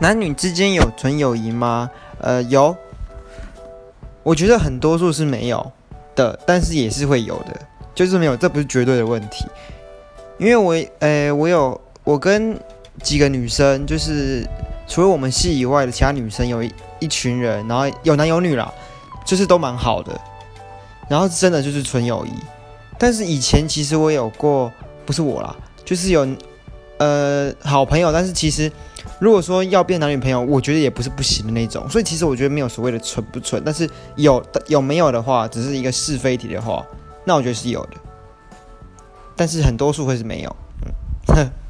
男女之间有纯友谊吗？呃，有。我觉得很多数是没有的，但是也是会有的，就是没有，这不是绝对的问题。因为我，呃，我有我跟几个女生，就是除了我们系以外的其他女生，有一一群人，然后有男有女啦，就是都蛮好的。然后真的就是纯友谊。但是以前其实我有过，不是我啦，就是有呃好朋友，但是其实。如果说要变男女朋友，我觉得也不是不行的那种，所以其实我觉得没有所谓的纯不纯，但是有有没有的话，只是一个是非题的话，那我觉得是有的，但是很多数会是没有，嗯。